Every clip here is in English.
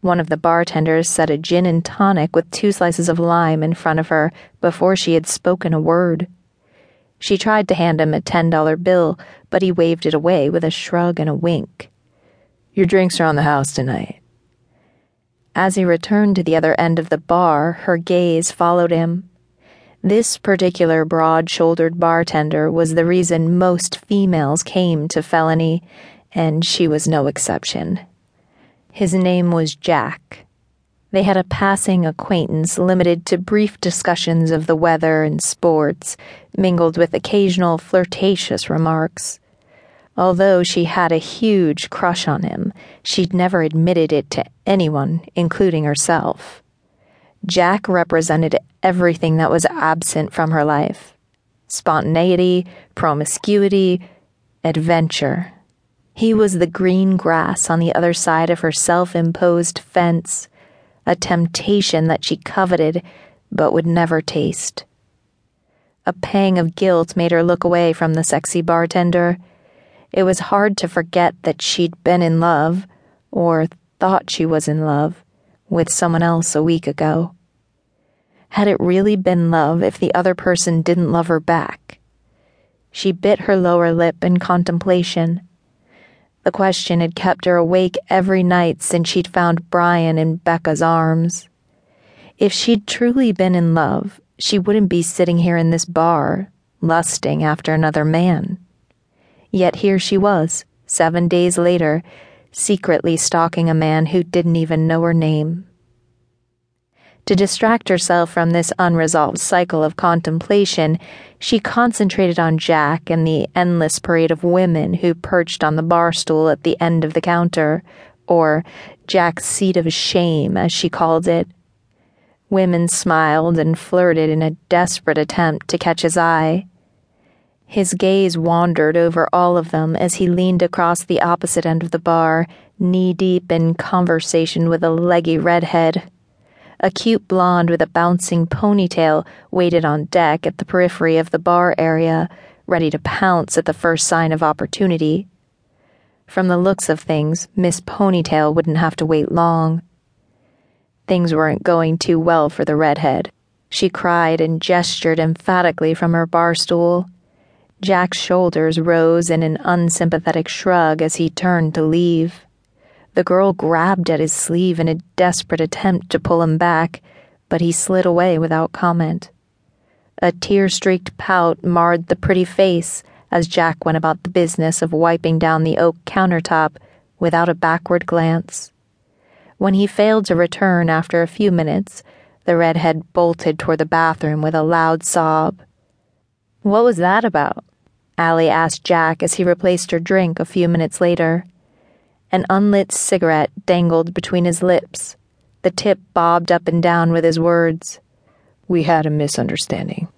One of the bartenders set a gin and tonic with two slices of lime in front of her before she had spoken a word. She tried to hand him a $10 bill, but he waved it away with a shrug and a wink. Your drinks are on the house tonight. As he returned to the other end of the bar, her gaze followed him. This particular broad shouldered bartender was the reason most females came to felony, and she was no exception. His name was Jack. They had a passing acquaintance limited to brief discussions of the weather and sports, mingled with occasional flirtatious remarks. Although she had a huge crush on him, she'd never admitted it to anyone, including herself. Jack represented everything that was absent from her life spontaneity, promiscuity, adventure. He was the green grass on the other side of her self imposed fence, a temptation that she coveted but would never taste. A pang of guilt made her look away from the sexy bartender. It was hard to forget that she'd been in love, or thought she was in love, with someone else a week ago. Had it really been love if the other person didn't love her back? She bit her lower lip in contemplation. The question had kept her awake every night since she'd found Brian in Becca's arms. If she'd truly been in love, she wouldn't be sitting here in this bar, lusting after another man. Yet here she was, seven days later, secretly stalking a man who didn't even know her name. To distract herself from this unresolved cycle of contemplation, she concentrated on Jack and the endless parade of women who perched on the bar stool at the end of the counter, or Jack's seat of shame, as she called it. Women smiled and flirted in a desperate attempt to catch his eye. His gaze wandered over all of them as he leaned across the opposite end of the bar, knee deep in conversation with a leggy redhead. A cute blonde with a bouncing ponytail waited on deck at the periphery of the bar area, ready to pounce at the first sign of opportunity. From the looks of things, Miss Ponytail wouldn't have to wait long. Things weren't going too well for the redhead. She cried and gestured emphatically from her bar stool. Jack's shoulders rose in an unsympathetic shrug as he turned to leave. The girl grabbed at his sleeve in a desperate attempt to pull him back, but he slid away without comment. A tear streaked pout marred the pretty face as Jack went about the business of wiping down the oak countertop without a backward glance. When he failed to return after a few minutes, the redhead bolted toward the bathroom with a loud sob. What was that about? Ally asked Jack as he replaced her drink a few minutes later. An unlit cigarette dangled between his lips. The tip bobbed up and down with his words. We had a misunderstanding.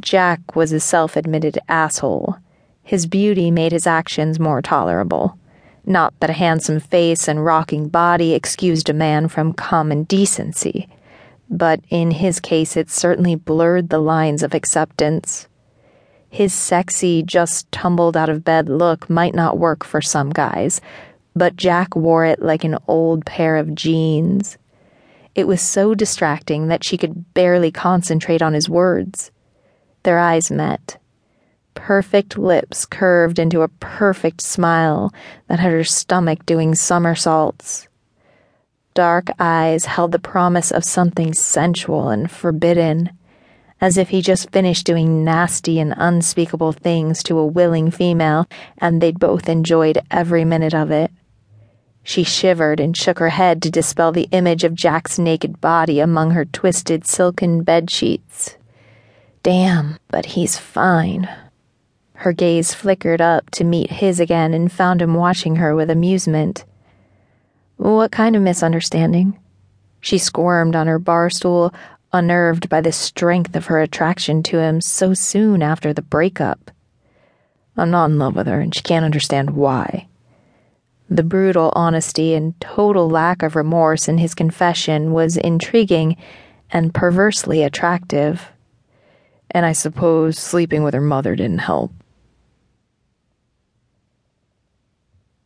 Jack was a self admitted asshole. His beauty made his actions more tolerable. Not that a handsome face and rocking body excused a man from common decency, but in his case it certainly blurred the lines of acceptance. His sexy, just tumbled out of bed look might not work for some guys, but Jack wore it like an old pair of jeans. It was so distracting that she could barely concentrate on his words. Their eyes met. Perfect lips curved into a perfect smile that had her stomach doing somersaults. Dark eyes held the promise of something sensual and forbidden, as if he just finished doing nasty and unspeakable things to a willing female and they'd both enjoyed every minute of it. She shivered and shook her head to dispel the image of Jack's naked body among her twisted silken bed sheets. Damn, but he's fine. Her gaze flickered up to meet his again and found him watching her with amusement. What kind of misunderstanding? She squirmed on her bar stool, unnerved by the strength of her attraction to him so soon after the breakup. I'm not in love with her, and she can't understand why. The brutal honesty and total lack of remorse in his confession was intriguing and perversely attractive. And I suppose sleeping with her mother didn't help.